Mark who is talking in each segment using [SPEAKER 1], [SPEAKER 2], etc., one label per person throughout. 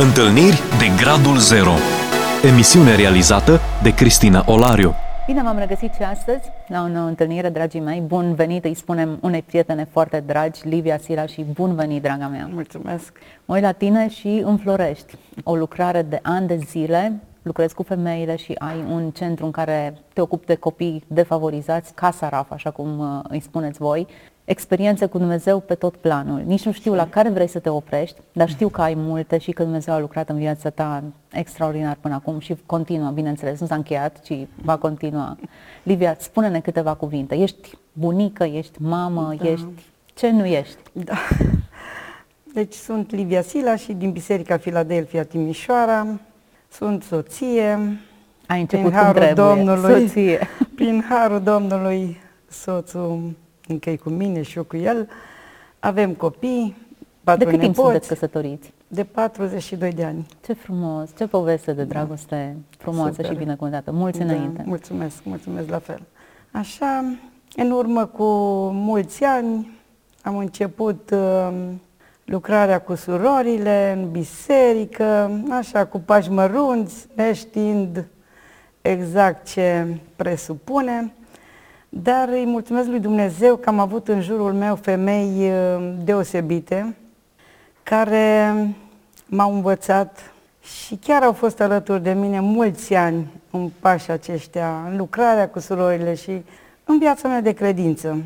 [SPEAKER 1] Întâlniri de Gradul Zero Emisiune realizată de Cristina Olariu
[SPEAKER 2] Bine v-am regăsit și astăzi la o nouă întâlnire, dragii mei. Bun venit, îi spunem unei prietene foarte dragi, Livia Sila, și bun venit, draga mea.
[SPEAKER 3] Mulțumesc.
[SPEAKER 2] Mă uit la tine și înflorești. O lucrare de ani de zile, lucrezi cu femeile și ai un centru în care te ocupi de copii defavorizați, Casa Raf, așa cum uh, îi spuneți voi experiențe cu Dumnezeu pe tot planul. Nici nu știu la care vrei să te oprești, dar știu că ai multe și că Dumnezeu a lucrat în viața ta extraordinar până acum și continuă, bineînțeles, nu s-a încheiat, ci va continua. Livia, spune-ne câteva cuvinte. Ești bunică, ești mamă, da. ești... Ce nu ești?
[SPEAKER 3] Da. Deci sunt Livia Sila și din Biserica Filadelfia Timișoara. Sunt soție.
[SPEAKER 2] Ai început prin harul cum trebuie, Domnului, soție.
[SPEAKER 3] Prin harul Domnului, soțul încă e cu mine și eu cu el. Avem copii, patru
[SPEAKER 2] De cât
[SPEAKER 3] nepoți,
[SPEAKER 2] timp sunteți căsătoriți?
[SPEAKER 3] De 42 de ani.
[SPEAKER 2] Ce frumos, ce poveste de dragoste da. frumoasă Super. și binecuvântată. Mulți da, înainte.
[SPEAKER 3] Mulțumesc, mulțumesc la fel. Așa, în urmă cu mulți ani am început uh, lucrarea cu surorile în biserică, așa, cu pași mărunți, neștiind exact ce presupune. Dar îi mulțumesc lui Dumnezeu că am avut în jurul meu femei uh, deosebite care m-au învățat și chiar au fost alături de mine mulți ani în pașii aceștia, în lucrarea cu surorile și în viața mea de credință.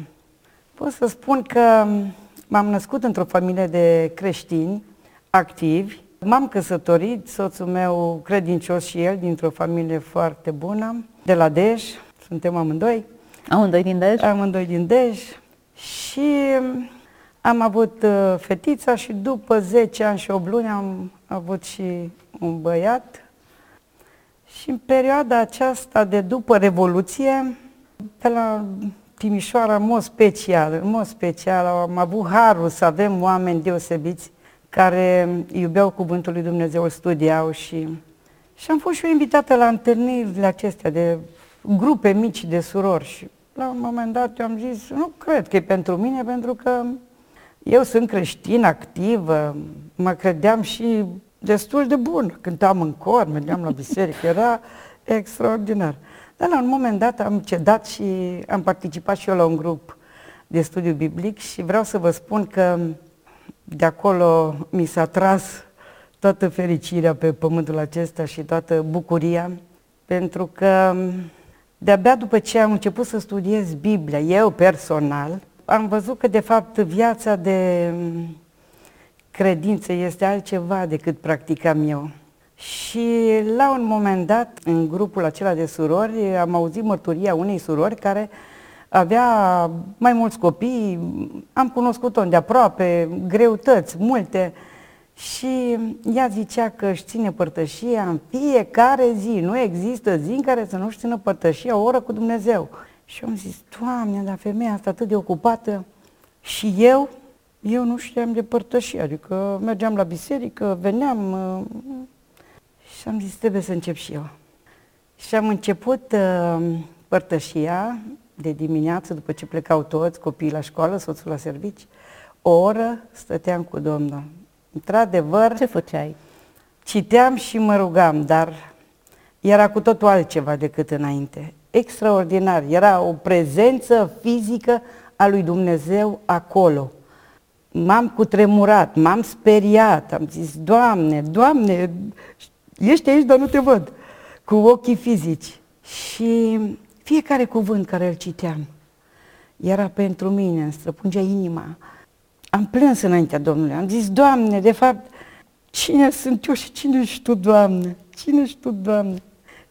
[SPEAKER 3] Pot să spun că m-am născut într-o familie de creștini activi, m-am căsătorit, soțul meu credincios și el, dintr-o familie foarte bună, de la Dej, suntem amândoi.
[SPEAKER 2] Amândoi din Dej?
[SPEAKER 3] Amândoi din Dej. Și am avut uh, fetița și după 10 ani și 8 luni am avut și un băiat. Și în perioada aceasta de după Revoluție, pe la Timișoara, în mod special, în mod special, am avut harul să avem oameni deosebiți care iubeau Cuvântul lui Dumnezeu, îl studiau și, și am fost și eu invitată la întâlnirile acestea de grupe mici de surori și la un moment dat eu am zis, nu cred că e pentru mine, pentru că eu sunt creștin, activă, mă credeam și destul de bun. Cântam în cor, mergeam la biserică, era extraordinar. Dar la un moment dat am cedat și am participat și eu la un grup de studiu biblic și vreau să vă spun că de acolo mi s-a tras toată fericirea pe pământul acesta și toată bucuria, pentru că de-abia după ce am început să studiez Biblia, eu personal, am văzut că de fapt viața de credință este altceva decât practicam eu. Și la un moment dat, în grupul acela de surori, am auzit mărturia unei surori care avea mai mulți copii, am cunoscut-o de aproape, greutăți multe, și ea zicea că își ține părtășia în fiecare zi. Nu există zi în care să nu-și țină părtășia o oră cu Dumnezeu. Și eu am zis, Doamne, dar femeia asta atât de ocupată și eu, eu nu știam de părtășie, adică mergeam la biserică, veneam uh, și am zis, trebuie să încep și eu. Și am început uh, părtășia de dimineață, după ce plecau toți, copiii la școală, soțul la servici, o oră stăteam cu Domnul. Într-adevăr...
[SPEAKER 2] Ce făceai?
[SPEAKER 3] Citeam și mă rugam, dar era cu totul altceva decât înainte. Extraordinar. Era o prezență fizică a lui Dumnezeu acolo. M-am cutremurat, m-am speriat, am zis, Doamne, Doamne, ești aici, dar nu te văd, cu ochii fizici. Și fiecare cuvânt care îl citeam era pentru mine, îmi străpungea inima am plâns înaintea Domnului. Am zis, Doamne, de fapt, cine sunt eu și cine ești Tu, Doamne? Cine ești Tu, Doamne?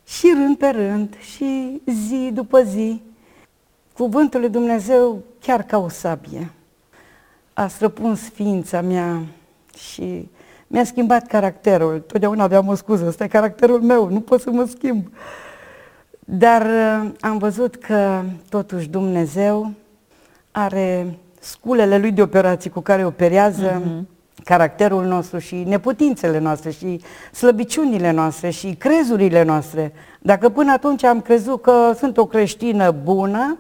[SPEAKER 3] Și rând pe rând, și zi după zi, cuvântul lui Dumnezeu chiar ca o sabie. A străpuns ființa mea și mi-a schimbat caracterul. Totdeauna aveam o scuză, ăsta e caracterul meu, nu pot să mă schimb. Dar uh, am văzut că totuși Dumnezeu are sculele lui de operații cu care operează uh-huh. caracterul nostru și neputințele noastre și slăbiciunile noastre și crezurile noastre. Dacă până atunci am crezut că sunt o creștină bună,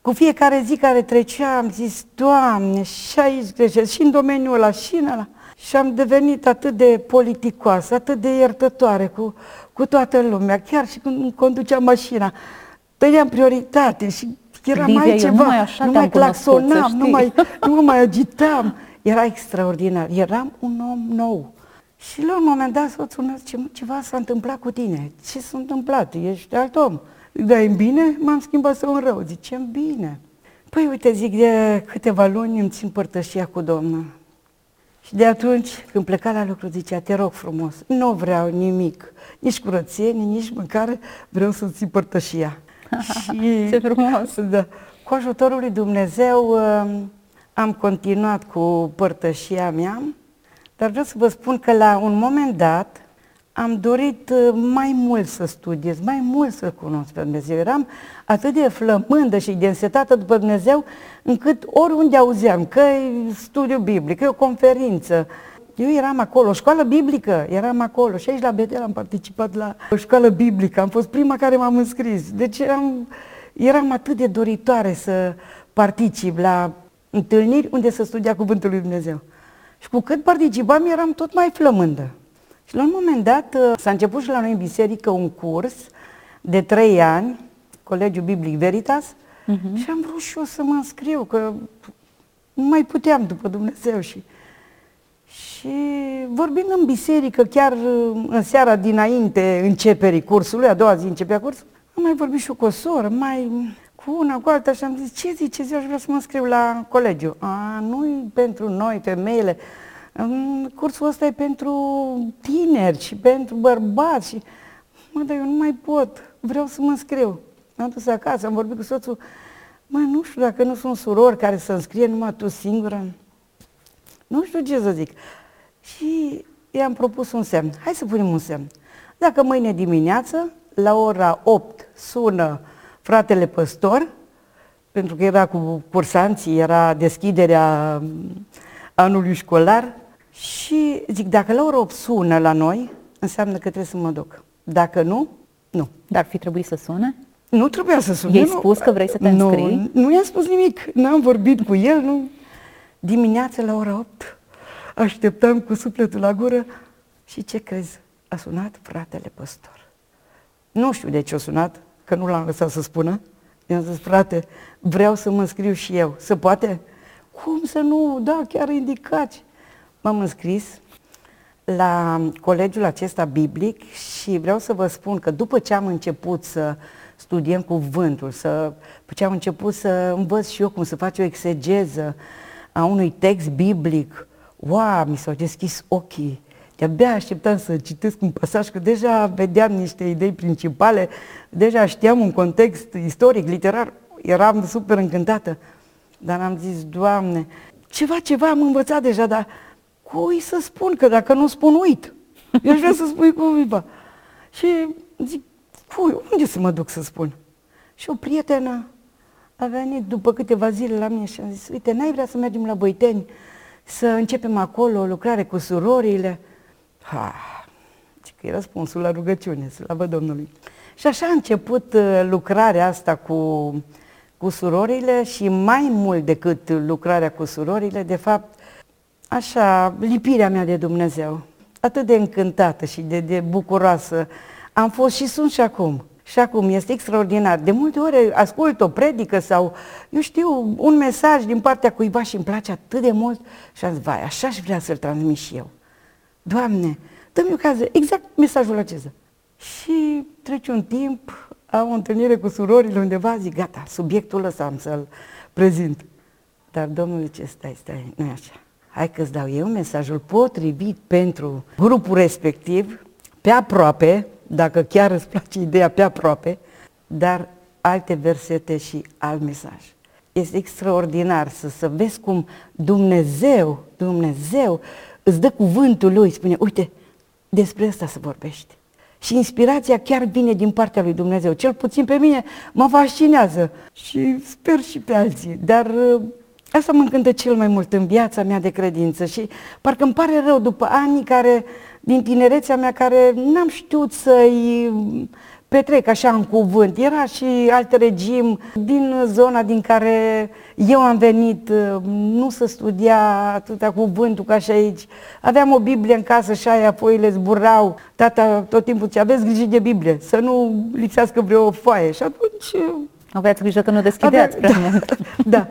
[SPEAKER 3] cu fiecare zi care trecea am zis, Doamne, și aici greșesc, și în domeniul ăla, și în ăla. Și am devenit atât de politicoasă, atât de iertătoare cu, cu toată lumea, chiar și când conduceam mașina. Tăiam prioritate și era
[SPEAKER 2] Livia,
[SPEAKER 3] mai ceva,
[SPEAKER 2] numai așa
[SPEAKER 3] nu
[SPEAKER 2] te-am
[SPEAKER 3] mai
[SPEAKER 2] cunoscut, să
[SPEAKER 3] claxonam,
[SPEAKER 2] știi.
[SPEAKER 3] nu mai, nu mă mai agitam. Era extraordinar. Eram un om nou. Și la un moment dat soțul meu zice, "Mă, ceva s-a întâmplat cu tine. Ce s-a întâmplat? Ești alt om. Zic, da, e bine? M-am schimbat să un rău. Zice, "E bine. Păi uite, zic, de câteva luni îmi țin părtășia cu Domnul. Și de atunci, când pleca la lucru, zicea, te rog frumos, nu vreau nimic, nici curățenie, nici mâncare, vreau să ții părtășia. și,
[SPEAKER 2] Ce frumos!
[SPEAKER 3] Da. Cu ajutorul lui Dumnezeu um, am continuat cu părtășia mea, dar vreau să vă spun că la un moment dat am dorit uh, mai mult să studiez, mai mult să cunosc pe Dumnezeu. Eram atât de flămândă și de însetată după Dumnezeu, încât oriunde auzeam că e studiu biblic, că e o conferință, eu eram acolo, o școală biblică, eram acolo și aici la Betel am participat la o școală biblică, am fost prima care m-am înscris. Deci eram, eram atât de doritoare să particip la întâlniri unde să studia Cuvântul lui Dumnezeu. Și cu cât participam, eram tot mai flămândă. Și la un moment dat uh, s-a început și la noi în biserică un curs de trei ani, Colegiul Biblic Veritas, uh-huh. și am vrut și eu să mă înscriu, că nu mai puteam după Dumnezeu și și vorbind în biserică, chiar uh, în seara dinainte începerii cursului, a doua zi începea cursul, am mai vorbit și eu cu o soră, mai cu una, cu alta și am zis, ce ziceți, eu aș vrea să mă înscriu la colegiu. A, nu pentru noi, femeile, Mm, cursul ăsta e pentru tineri și pentru bărbați. Și, mă, dar eu nu mai pot, vreau să mă înscriu. M-am dus acasă, am vorbit cu soțul, mă, nu știu dacă nu sunt surori care să înscrie numai tu singură. Nu știu ce să zic. Și i-am propus un semn. Hai să punem un semn. Dacă mâine dimineață, la ora 8, sună fratele păstor, pentru că era cu cursanții, era deschiderea mm, anului școlar, și zic, dacă la ora 8 sună la noi, înseamnă că trebuie să mă duc. Dacă nu, nu.
[SPEAKER 2] Dar ar fi trebuit să sune?
[SPEAKER 3] Nu trebuia să sune.
[SPEAKER 2] I-ai
[SPEAKER 3] nu.
[SPEAKER 2] spus că vrei să te înscrii?
[SPEAKER 3] Nu, nu i-am spus nimic. N-am vorbit cu el. Nu. Dimineața la ora 8 așteptam cu sufletul la gură și ce crezi? A sunat fratele păstor. Nu știu de ce a sunat, că nu l-am lăsat să spună. I-am zis, frate, vreau să mă înscriu și eu. Se poate? Cum să nu? Da, chiar indicați. M-am înscris la colegiul acesta biblic și vreau să vă spun că după ce am început să studiem cuvântul, să, după ce am început să învăț și eu cum să fac o exegeză a unui text biblic, wow, mi s-au deschis ochii. De-abia așteptam să citesc un pasaj, că deja vedeam niște idei principale, deja știam un context istoric, literar, eram super încântată. Dar am zis, Doamne, ceva, ceva am învățat deja, dar cui să spun? Că dacă nu spun, uit. Eu aș vrea să spui cuiva. Și zic, cui, unde să mă duc să spun? Și o prietenă a venit după câteva zile la mine și a zis, uite, n-ai vrea să mergem la Băiteni, să începem acolo o lucrare cu surorile? Ha, zic că e răspunsul la rugăciune, slavă Domnului. Și așa a început uh, lucrarea asta cu, cu surorile și mai mult decât lucrarea cu surorile, de fapt, așa, lipirea mea de Dumnezeu. Atât de încântată și de, de bucuroasă am fost și sunt și acum. Și acum este extraordinar. De multe ori ascult o predică sau, eu știu, un mesaj din partea cuiva și îmi place atât de mult și am zis, vai, așa aș vrea să-l transmit și eu. Doamne, dă-mi ocazia, exact mesajul acesta. Și trece un timp, am o întâlnire cu surorile undeva, zic, gata, subiectul ăsta am să-l prezint. Dar Domnul zice, stai, stai, nu e așa. Hai că-ți dau eu mesajul potrivit pentru grupul respectiv, pe aproape, dacă chiar îți place ideea pe aproape, dar alte versete și alt mesaj. Este extraordinar să, să vezi cum Dumnezeu, Dumnezeu îți dă cuvântul Lui, spune, uite, despre asta să vorbești. Și inspirația chiar vine din partea lui Dumnezeu. Cel puțin pe mine mă fascinează și sper și pe alții. Dar uh, asta mă încântă cel mai mult în viața mea de credință și parcă îmi pare rău după anii care, din tinerețea mea, care n-am știut să-i petrec așa în cuvânt. Era și alt regim din zona din care eu am venit, nu se studia atâta cuvântul ca și aici. Aveam o Biblie în casă și aia foile zburau. Tata tot timpul ce aveți grijă de Biblie, să nu lipsească vreo foaie. Și atunci...
[SPEAKER 2] Aveați grijă că nu deschideați
[SPEAKER 3] Avea, prea da, mult. Da.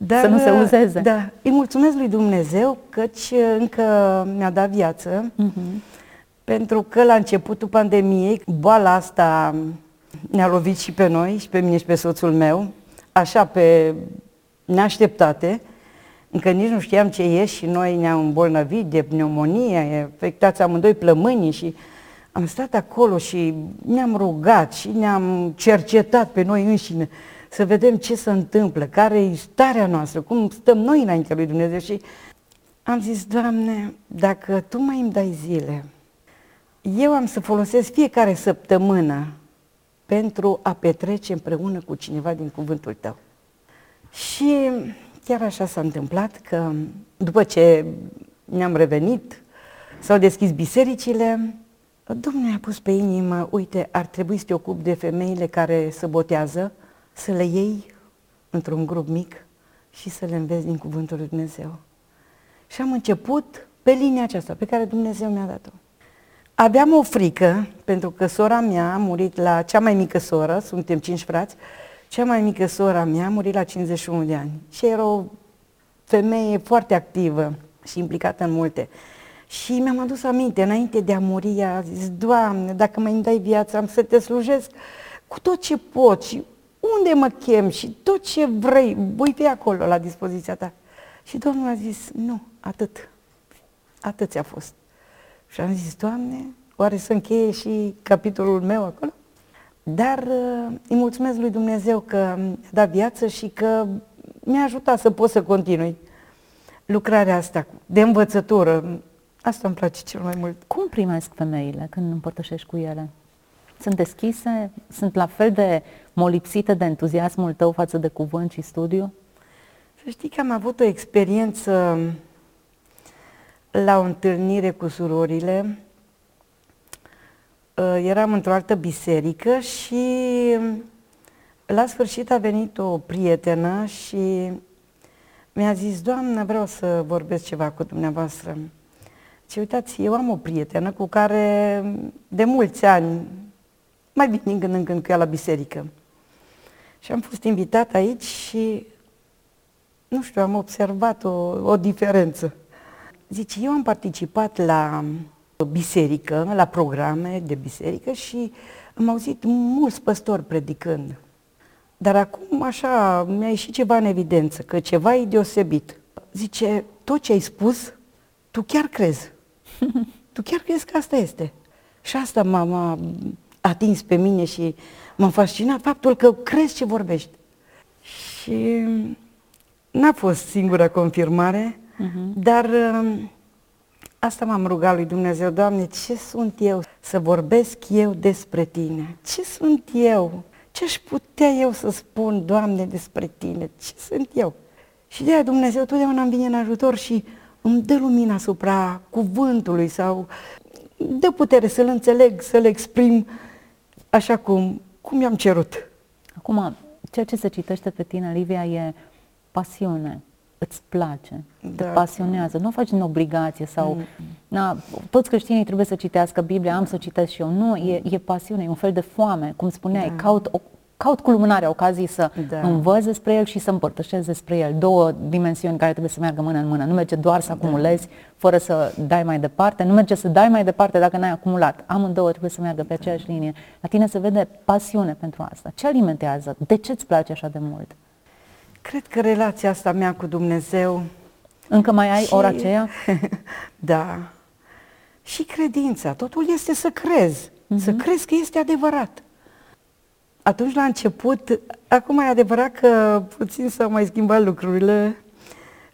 [SPEAKER 2] Dar, să nu se uzeze.
[SPEAKER 3] Da. Îi mulțumesc lui Dumnezeu căci încă mi-a dat viață. Uh-huh pentru că la începutul pandemiei boala asta ne-a lovit și pe noi, și pe mine și pe soțul meu, așa pe neașteptate, încă nici nu știam ce e și noi ne-am îmbolnăvit de pneumonie, afectați amândoi plămânii și am stat acolo și ne-am rugat și ne-am cercetat pe noi înșine să vedem ce se întâmplă, care e starea noastră, cum stăm noi înaintea lui Dumnezeu și am zis, Doamne, dacă Tu mai îmi dai zile, eu am să folosesc fiecare săptămână pentru a petrece împreună cu cineva din cuvântul tău. Și chiar așa s-a întâmplat că după ce ne-am revenit, s-au deschis bisericile, Domnul a pus pe inimă, uite, ar trebui să te ocupi de femeile care se botează, să le iei într-un grup mic și să le înveți din Cuvântul lui Dumnezeu. Și am început pe linia aceasta pe care Dumnezeu mi-a dat-o. Aveam o frică, pentru că sora mea a murit la cea mai mică soră, suntem cinci frați, cea mai mică sora mea a murit la 51 de ani și era o femeie foarte activă și implicată în multe. Și mi-am adus aminte, înainte de a muri, a zis, Doamne, dacă mai îmi dai viața, am să te slujesc cu tot ce pot și unde mă chem și tot ce vrei, voi fi acolo la dispoziția ta. Și Domnul a zis, nu, atât, atât ți-a fost. Și am zis, Doamne, oare să încheie și capitolul meu acolo? Dar uh, îi mulțumesc lui Dumnezeu că mi-a dat viață și că mi-a ajutat să pot să continui lucrarea asta de învățătură. Asta îmi place cel mai mult.
[SPEAKER 2] Cum primesc femeile când împărtășești cu ele? Sunt deschise? Sunt la fel de molipsite de entuziasmul tău față de cuvânt și studiu?
[SPEAKER 3] Să știi că am avut o experiență la o întâlnire cu surorile, uh, eram într-o altă biserică și la sfârșit a venit o prietenă și mi-a zis, Doamnă, vreau să vorbesc ceva cu dumneavoastră. Și uitați, eu am o prietenă cu care de mulți ani mai vin din când în când cu ea la biserică. Și am fost invitat aici și, nu știu, am observat o, o diferență. Zice, eu am participat la biserică, la programe de biserică și am auzit mulți păstori predicând. Dar acum așa mi-a ieșit ceva în evidență, că ceva e deosebit. Zice, tot ce ai spus, tu chiar crezi. tu chiar crezi că asta este. Și asta m-a, atins pe mine și m-a fascinat faptul că crezi ce vorbești. Și n-a fost singura confirmare, Uh-huh. Dar uh, asta m-am rugat lui Dumnezeu, Doamne, ce sunt eu să vorbesc eu despre Tine? Ce sunt eu? Ce aș putea eu să spun, Doamne, despre Tine? Ce sunt eu? Și de aia Dumnezeu totdeauna îmi vine în ajutor și îmi dă lumina asupra cuvântului sau dă putere să-l înțeleg, să-l exprim așa cum, cum i-am cerut.
[SPEAKER 2] Acum, ceea ce se citește pe tine, Livia, e pasiune, îți place, da. te pasionează, nu o faci în obligație sau... Mm. Na, toți creștinii trebuie să citească Biblia, am să citesc și eu. Nu, e, e pasiune, e un fel de foame, cum spuneai, da. caut, o, caut cu lumânarea ocazii să da. învăț despre el și să împărtășesc despre el. Două dimensiuni care trebuie să meargă mână în mână. Nu merge doar să da. acumulezi da. fără să dai mai departe, nu merge să dai mai departe dacă n-ai acumulat. Amândouă trebuie să meargă pe aceeași linie. La tine se vede pasiune pentru asta. Ce alimentează? De ce îți place așa de mult?
[SPEAKER 3] Cred că relația asta mea cu Dumnezeu...
[SPEAKER 2] Încă mai ai și... ora aceea?
[SPEAKER 3] da. Și credința. Totul este să crezi. Uh-huh. Să crezi că este adevărat. Atunci, la început, acum e adevărat că puțin s-au mai schimbat lucrurile,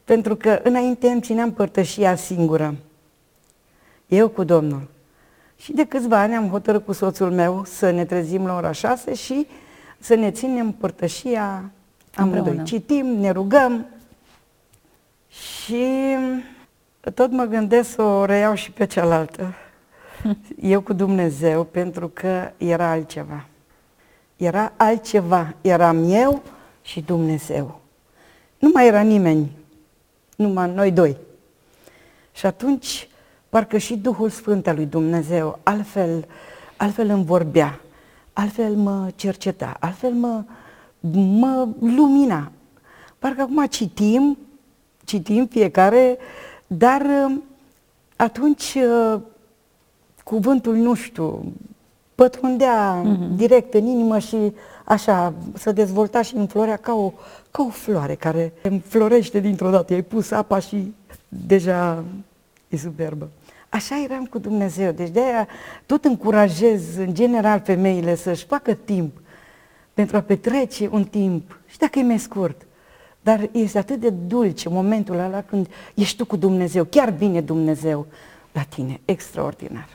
[SPEAKER 3] pentru că înainte îmi țineam părtășia singură. Eu cu Domnul. Și de câțiva ani am hotărât cu soțul meu să ne trezim la ora șase și să ne ținem părtășia Amândoi citim, ne rugăm și tot mă gândesc să o reiau și pe cealaltă. Eu cu Dumnezeu pentru că era altceva. Era altceva. Eram eu și Dumnezeu. Nu mai era nimeni. Numai noi doi. Și atunci, parcă și Duhul Sfânt al lui Dumnezeu altfel, altfel îmi vorbea, altfel mă cerceta, altfel mă, mă lumina. Parcă acum citim, citim fiecare, dar uh, atunci uh, cuvântul, nu știu, pătrundea uh-huh. direct în inimă și așa, să dezvolta și înflorea ca o, ca o floare care înflorește dintr-o dată. I-ai pus apa și deja e superbă. Așa eram cu Dumnezeu. Deci de-aia tot încurajez în general femeile să-și facă timp pentru a petrece un timp, și dacă e mai scurt, dar este atât de dulce momentul ăla când ești tu cu Dumnezeu, chiar bine Dumnezeu la tine, extraordinar.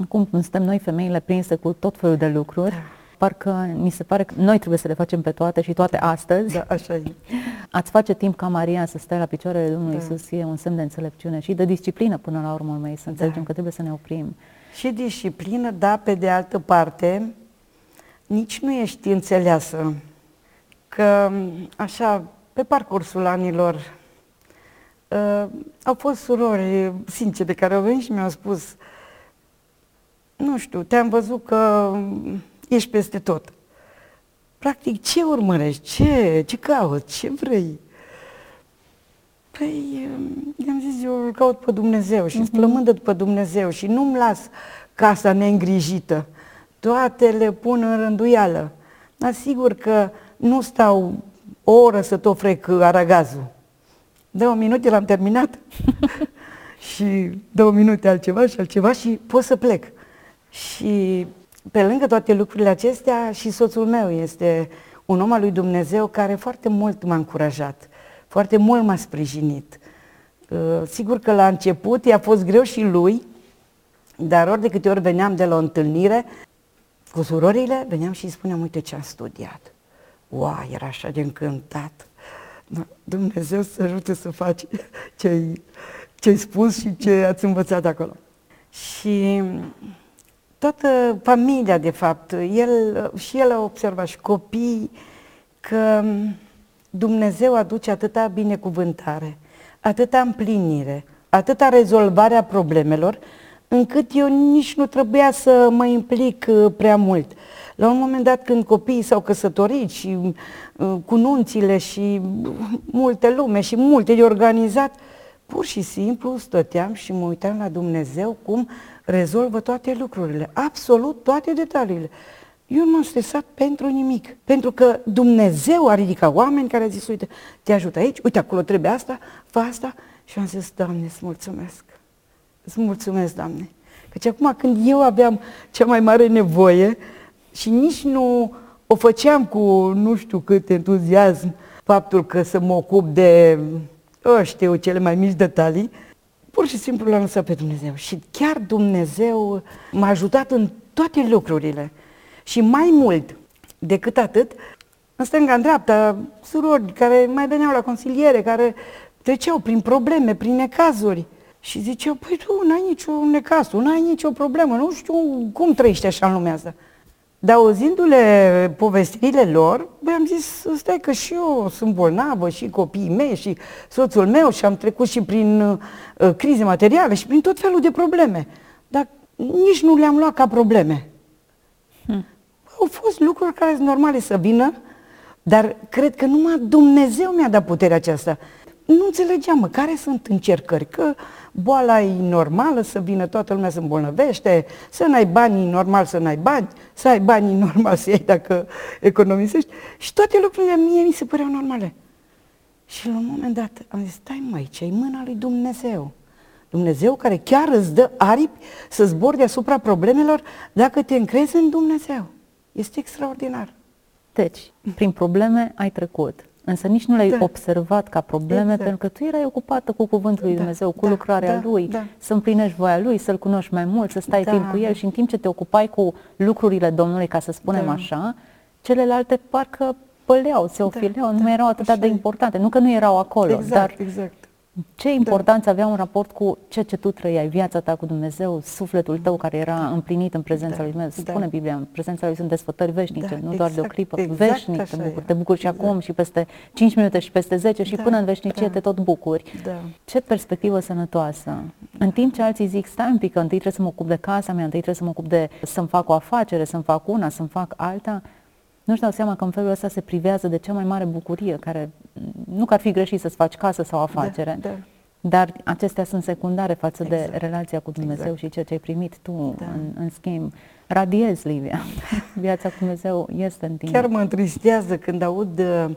[SPEAKER 2] Acum suntem noi femeile prinse cu tot felul de lucruri, da. parcă mi se pare că noi trebuie să le facem pe toate și toate astăzi.
[SPEAKER 3] Da, așa e.
[SPEAKER 2] Ați face timp ca Maria să stea la picioarele Domnului da. Isus e un semn de înțelepciune și de disciplină până la urmă mei, să înțelegem da. că trebuie să ne oprim.
[SPEAKER 3] Și disciplină, da, pe de altă parte, nici nu ești înțeleasă. Că așa, pe parcursul anilor, uh, au fost surori sincere care au venit și mi-au spus nu știu, te-am văzut că ești peste tot. Practic, ce urmărești? Ce, ce cauți? Ce vrei? Păi, i-am zis, eu îl caut pe Dumnezeu și îți uh-huh. după Dumnezeu și nu-mi las casa neîngrijită. Toate le pun în rânduială. Asigur că nu stau o oră să tot frec aragazul. Două minute l-am terminat și două minute altceva și altceva și pot să plec. Și pe lângă toate lucrurile acestea, și soțul meu este un om al lui Dumnezeu care foarte mult m-a încurajat, foarte mult m-a sprijinit. Uh, sigur că la început i-a fost greu și lui, dar ori de câte ori veneam de la o întâlnire cu surorile, veneam și îi spuneam, uite ce am studiat. Wow, era așa de încântat. Dumnezeu să ajute să faci ce-ai, ce-ai spus și ce ați învățat acolo. Și toată familia, de fapt, el, și el a observat și copii că Dumnezeu aduce atâta binecuvântare, atâta împlinire, atâta rezolvare a problemelor, încât eu nici nu trebuia să mă implic uh, prea mult. La un moment dat când copiii s-au căsătorit și uh, cu nunțile și multe lume și multe de organizat, pur și simplu stăteam și mă uitam la Dumnezeu cum rezolvă toate lucrurile, absolut toate detaliile. Eu nu m-am stresat pentru nimic, pentru că Dumnezeu a ridicat oameni care au zis, uite, te ajut aici, uite, acolo trebuie asta, fă asta. Și am zis, Doamne, îți mulțumesc. Îți mulțumesc, Doamne. Căci acum când eu aveam cea mai mare nevoie și nici nu o făceam cu nu știu cât entuziasm faptul că să mă ocup de, știu, cele mai mici detalii, Pur și simplu l-am lăsat pe Dumnezeu. Și chiar Dumnezeu m-a ajutat în toate lucrurile. Și mai mult decât atât, în stânga, în dreapta, surori care mai veneau la consiliere, care treceau prin probleme, prin necazuri. Și ziceau, păi tu n-ai nicio necaz, tu n-ai nicio problemă, nu știu cum trăiești așa în lumea asta. Dar auzindu-le povestirile lor, băi, am zis, stai că și eu sunt bolnavă, și copiii mei, și soțul meu, și am trecut și prin uh, crize materiale și prin tot felul de probleme. Dar nici nu le-am luat ca probleme. Hmm. Au fost lucruri care sunt normale să vină, dar cred că numai Dumnezeu mi-a dat puterea aceasta. Nu înțelegeam, mă, care sunt încercări, că boala e normală, să vină toată lumea să îmbolnăvește, să n-ai bani, normal să n-ai bani, să ai bani, normal să iei dacă economisești. Și toate lucrurile mie mi se păreau normale. Și la un moment dat am zis, stai mai, ce mâna lui Dumnezeu. Dumnezeu care chiar îți dă aripi să zbori deasupra problemelor dacă te încrezi în Dumnezeu. Este extraordinar.
[SPEAKER 2] Deci, prin probleme ai trecut. Însă nici nu le-ai da. observat ca probleme, exact. pentru că tu erai ocupată cu cuvântul lui da. Dumnezeu, cu da. lucrarea da. lui, da. să împlinești voia lui, să-l cunoști mai mult, să stai da. timp cu el și în timp ce te ocupai cu lucrurile Domnului, ca să spunem da. așa, celelalte parcă păleau, se da, ofileau, da, nu mai erau atât de importante. Nu că nu erau acolo,
[SPEAKER 3] exact,
[SPEAKER 2] dar
[SPEAKER 3] exact.
[SPEAKER 2] Ce importanță avea un raport cu ceea ce tu trăiai, viața ta cu Dumnezeu, sufletul tău care era împlinit în prezența
[SPEAKER 3] Da,
[SPEAKER 2] lui Dumnezeu.
[SPEAKER 3] da.
[SPEAKER 2] Spune Biblia, în prezența lui sunt desfătări veșnice,
[SPEAKER 3] Da,
[SPEAKER 2] nu doar de o
[SPEAKER 3] exact,
[SPEAKER 2] clipă,
[SPEAKER 3] exact
[SPEAKER 2] veșnic
[SPEAKER 3] așa
[SPEAKER 2] te
[SPEAKER 3] e.
[SPEAKER 2] bucuri. Te bucuri și
[SPEAKER 3] Exact.
[SPEAKER 2] acum și peste 5 minute și peste 10 și
[SPEAKER 3] Da,
[SPEAKER 2] până în veșnicie
[SPEAKER 3] da.
[SPEAKER 2] te tot bucuri.
[SPEAKER 3] Da.
[SPEAKER 2] Ce perspectivă sănătoasă! În timp ce alții zic, stai un pic, că întâi trebuie să mă ocup de casa mea, întâi trebuie să mă ocup de să-mi fac o afacere, să-mi fac una, să-mi fac alta, nu-și dau seama că în felul ăsta se privează de cea mai mare bucurie, care nu că ar fi greșit să-ți faci casă sau afacere,
[SPEAKER 3] Da, da.
[SPEAKER 2] dar acestea sunt secundare față de
[SPEAKER 3] Exact.
[SPEAKER 2] relația cu Dumnezeu
[SPEAKER 3] Exact.
[SPEAKER 2] și ceea ce ai primit tu
[SPEAKER 3] Da.
[SPEAKER 2] în, în schimb. Radiezi, Livia. Viața cu Dumnezeu este în tine.
[SPEAKER 3] Chiar mă întristează când aud uh,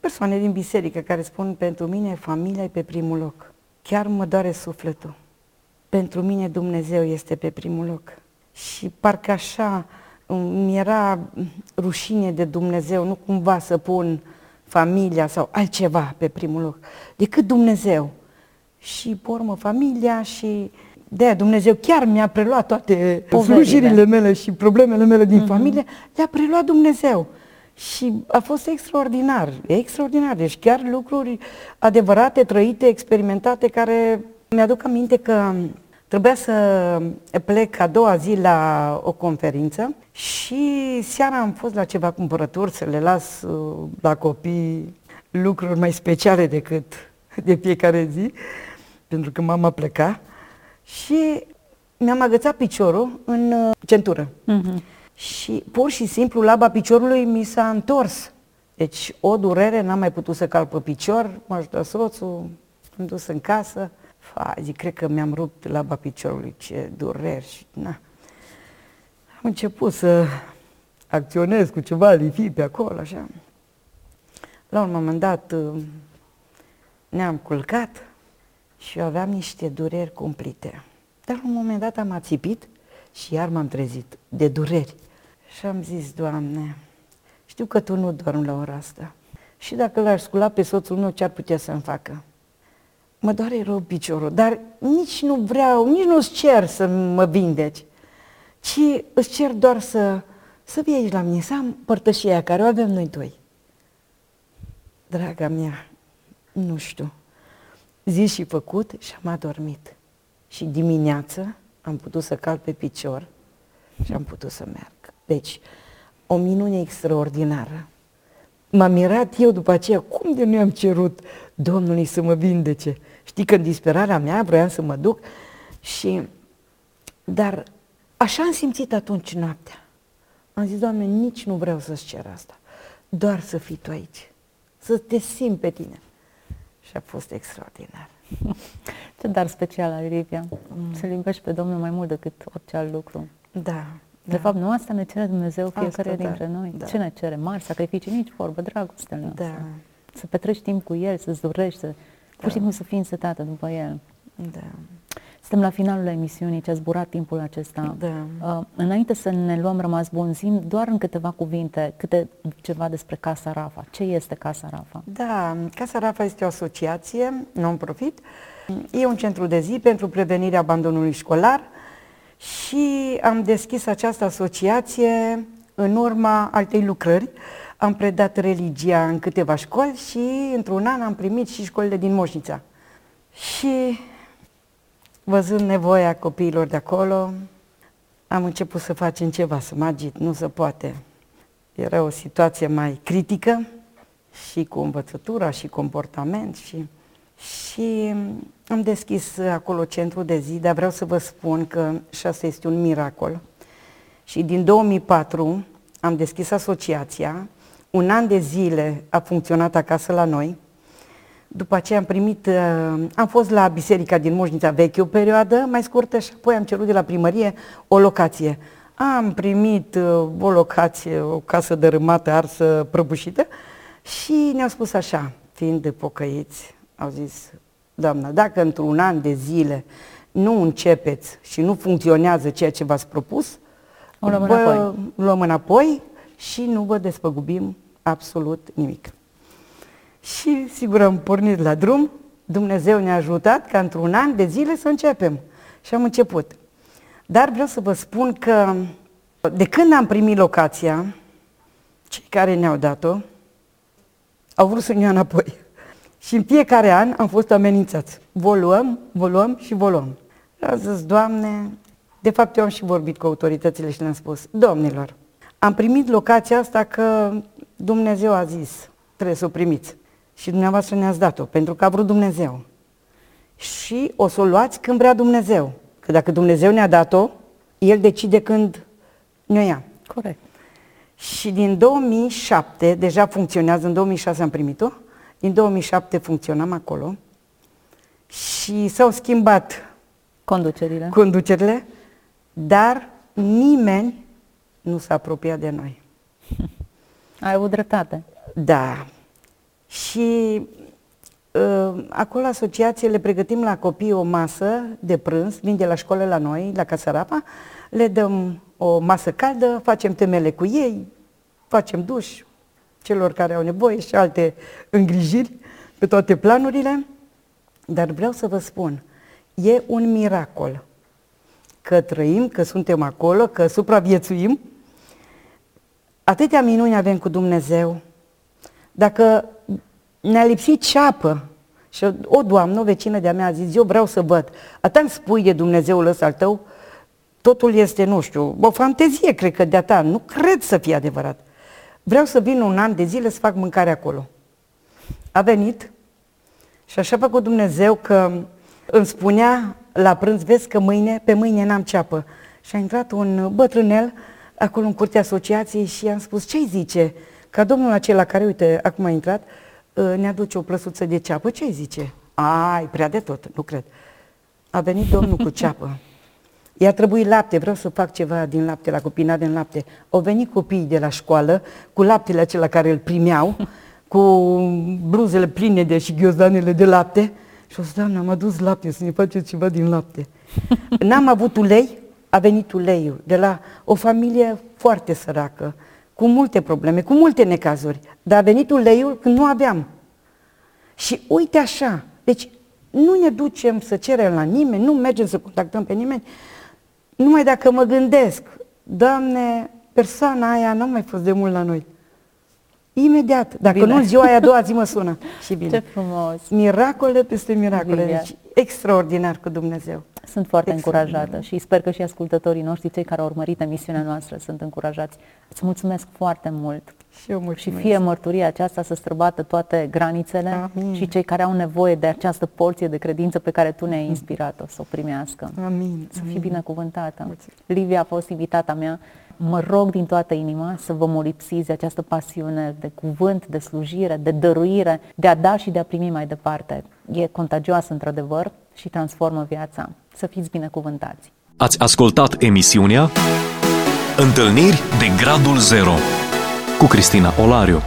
[SPEAKER 3] persoane din biserică care spun pentru mine familia e pe primul loc. Chiar mă doare sufletul. Pentru mine Dumnezeu este pe primul loc. Și parcă așa mi era rușine de Dumnezeu, nu cumva să pun familia sau altceva pe primul loc, decât Dumnezeu. Și pe urmă familia și de aia Dumnezeu chiar mi-a preluat toate
[SPEAKER 2] Poverile.
[SPEAKER 3] slujirile mele și problemele mele din familie, le-a preluat Dumnezeu. Și a fost extraordinar, extraordinar. Deci chiar lucruri adevărate, trăite, experimentate, care mi-aduc aminte că trebuia să plec a doua zi la o conferință și seara am fost la ceva cumpărături să le las uh, la copii lucruri mai speciale decât de fiecare zi, pentru că mama pleca și mi-am agățat piciorul în uh, centură.
[SPEAKER 2] Mhm.
[SPEAKER 3] Și pur și simplu laba piciorului mi s-a întors. Deci o durere, n-am mai putut să calc pe picior, m-a ajutat soțul, am dus în casă. Fa, zic, cred că mi-am rupt laba piciorului, ce dureri și na. Am început să acționez cu ceva lifi pe acolo, așa. La un moment dat uh, ne-am culcat și eu aveam niște dureri cumplite. Dar la un moment dat am ațipit și iar m-am trezit de dureri. Și am zis, Doamne, știu că Tu nu dormi la ora asta. Și dacă l-aș scula pe soțul meu, ce ar putea să-mi facă? Mă doare rău piciorul, dar nici nu vreau, nici nu-ți cer să mă vindeci, ci îți cer doar să, să vii aici la mine, să am părtășia care o avem noi doi. Draga mea, nu știu, zi și făcut și am adormit. Și dimineață am putut să calc pe picior și am putut să merg. Deci, o minune extraordinară. M-am mirat eu după aceea, cum de nu i-am cerut Domnului să mă vindece? Știi că în disperarea mea vroiam să mă duc și... Dar așa am simțit atunci noaptea. Am zis, Doamne, nici nu vreau să-ți cer asta, doar să fii Tu aici, să te simt pe Tine. Și a fost extraordinar.
[SPEAKER 2] Ce dar special ai, Livia. Să-L iubești pe Domnul mai mult decât orice alt lucru.
[SPEAKER 3] Da.
[SPEAKER 2] De fapt, nu asta ne cere Dumnezeu fiecare
[SPEAKER 3] Asta, da,
[SPEAKER 2] dintre noi.
[SPEAKER 3] da.
[SPEAKER 2] Ce ne cere? Mari sacrificii, nici vorbă, dragostea noastră.
[SPEAKER 3] Da,
[SPEAKER 2] Să petreci timp cu El, să-ți dorești, să pur și simplu să fii însetată după El.
[SPEAKER 3] da,
[SPEAKER 2] Suntem la finalul emisiunii, ce a zburat timpul acesta.
[SPEAKER 3] da.
[SPEAKER 2] Uh, înainte să ne luăm rămas bun, zim doar în câteva cuvinte, câte ceva despre Casa Rafa. Ce este Casa Rafa?
[SPEAKER 3] Da, Casa Rafa este o asociație non-profit. E un centru de zi pentru prevenirea abandonului școlar și am deschis această asociație în urma altei lucrări. Am predat religia în câteva școli și într-un an am primit și școlile din Moșnița. Și văzând nevoia copiilor de acolo, am început să facem ceva, să mă agit, nu se poate. Era o situație mai critică și cu învățătura și comportament și, și am deschis acolo centru de zi, dar vreau să vă spun că și asta este un miracol. Și din 2004 am deschis asociația, un an de zile a funcționat acasă la noi, după aceea am primit, uh, am fost la biserica din Moșnița veche o perioadă mai scurtă și apoi am cerut de la primărie o locație. Am primit uh, o locație, o casă dărâmată, arsă, prăbușită și ne-au spus așa, fiind de pocăiți, au zis, doamna, dacă într-un an de zile nu începeți și nu funcționează ceea ce v-ați propus,
[SPEAKER 2] O luăm
[SPEAKER 3] vă
[SPEAKER 2] înapoi.
[SPEAKER 3] luăm înapoi și nu vă despăgubim absolut nimic. Și sigur am pornit la drum, Dumnezeu ne-a ajutat ca într-un an de zile să începem. Și am început. Dar vreau să vă spun că de când am primit locația, cei care ne-au dat-o, au vrut să ne ia înapoi. Și în fiecare an am fost amenințați. Voluăm, voluăm și voluăm. Am zis, Doamne, de fapt eu am și vorbit cu autoritățile și le-am spus, domnilor, am primit locația asta că Dumnezeu a zis, trebuie să o primiți. Și dumneavoastră ne-ați dat-o, pentru că a vrut Dumnezeu. Și o să o luați când vrea Dumnezeu. Că dacă Dumnezeu ne-a dat-o, El decide când ne ia.
[SPEAKER 2] Corect.
[SPEAKER 3] Și din 2007, deja funcționează, în 2006 am primit-o, din 2007 funcționam acolo și s-au schimbat
[SPEAKER 2] Conducerile.
[SPEAKER 3] conducerile, dar nimeni nu s-a apropiat de noi.
[SPEAKER 2] Ai avut dreptate.
[SPEAKER 3] Da. Și uh, acolo asociație le pregătim la copii o masă de prânz, vin de la școală la noi, la Casarapa, le dăm o masă caldă, facem temele cu ei, facem duș celor care au nevoie și alte îngrijiri pe toate planurile. Dar vreau să vă spun, e un miracol că trăim, că suntem acolo, că supraviețuim. Atâtea minuni avem cu Dumnezeu. Dacă ne-a lipsit ceapă și o doamnă, o vecină de-a mea a zis, eu vreau să văd, atât îmi spui de Dumnezeul ăsta al tău, totul este, nu știu, o fantezie, cred că de-a ta, nu cred să fie adevărat. Vreau să vin un an de zile să fac mâncare acolo. A venit și așa a făcut Dumnezeu că îmi spunea la prânz, vezi că mâine, pe mâine n-am ceapă. Și a intrat un bătrânel acolo în curtea asociației și i-am spus, ce zice? Ca domnul acela care, uite, acum a intrat, ă, ne aduce o plăsuță de ceapă, ce zice? Ai, prea de tot, nu cred. A venit domnul cu ceapă. I-a trebuit lapte, vreau să fac ceva din lapte, la copii din lapte. Au venit copiii de la școală cu laptele acela care îl primeau, cu bluzele pline de și ghiozdanele de lapte. Și o să, doamne, am adus lapte, să ne faceți ceva din lapte. N-am avut ulei, a venit uleiul de la o familie foarte săracă, cu multe probleme, cu multe necazuri. Dar a venit uleiul când nu aveam. Și uite așa, deci nu ne ducem să cerem la nimeni, nu mergem să contactăm pe nimeni, numai dacă mă gândesc, Doamne, persoana aia nu a mai fost de mult la noi. Imediat, dacă bine. nu în ziua aia a doua zi mă sună. Și bine.
[SPEAKER 2] Ce frumos!
[SPEAKER 3] Miracole peste miracole,
[SPEAKER 2] Bine.
[SPEAKER 3] deci extraordinar cu Dumnezeu.
[SPEAKER 2] Sunt foarte
[SPEAKER 3] Extraordinar.
[SPEAKER 2] încurajată și sper că și ascultătorii noștri, cei care au urmărit emisiunea noastră, sunt încurajați. Îți mulțumesc foarte mult
[SPEAKER 3] Și eu
[SPEAKER 2] și
[SPEAKER 3] mulțumesc.
[SPEAKER 2] fie mărturia aceasta să străbată toate granițele
[SPEAKER 3] Amin.
[SPEAKER 2] și cei care au nevoie de această porție de credință pe care tu ne-ai inspirat-o să o primească.
[SPEAKER 3] Amin.
[SPEAKER 2] Să fii
[SPEAKER 3] amin.
[SPEAKER 2] binecuvântată.
[SPEAKER 3] Mulțumesc.
[SPEAKER 2] Livia a fost invitata mea. Mă rog din toată inima să vă molipsiți de această pasiune de cuvânt, de slujire, de dăruire, de a da și de a primi mai departe. E contagioasă într-adevăr și transformă viața. Să fiți binecuvântați!
[SPEAKER 1] Ați ascultat emisiunea Întâlniri de Gradul Zero cu Cristina Olariu.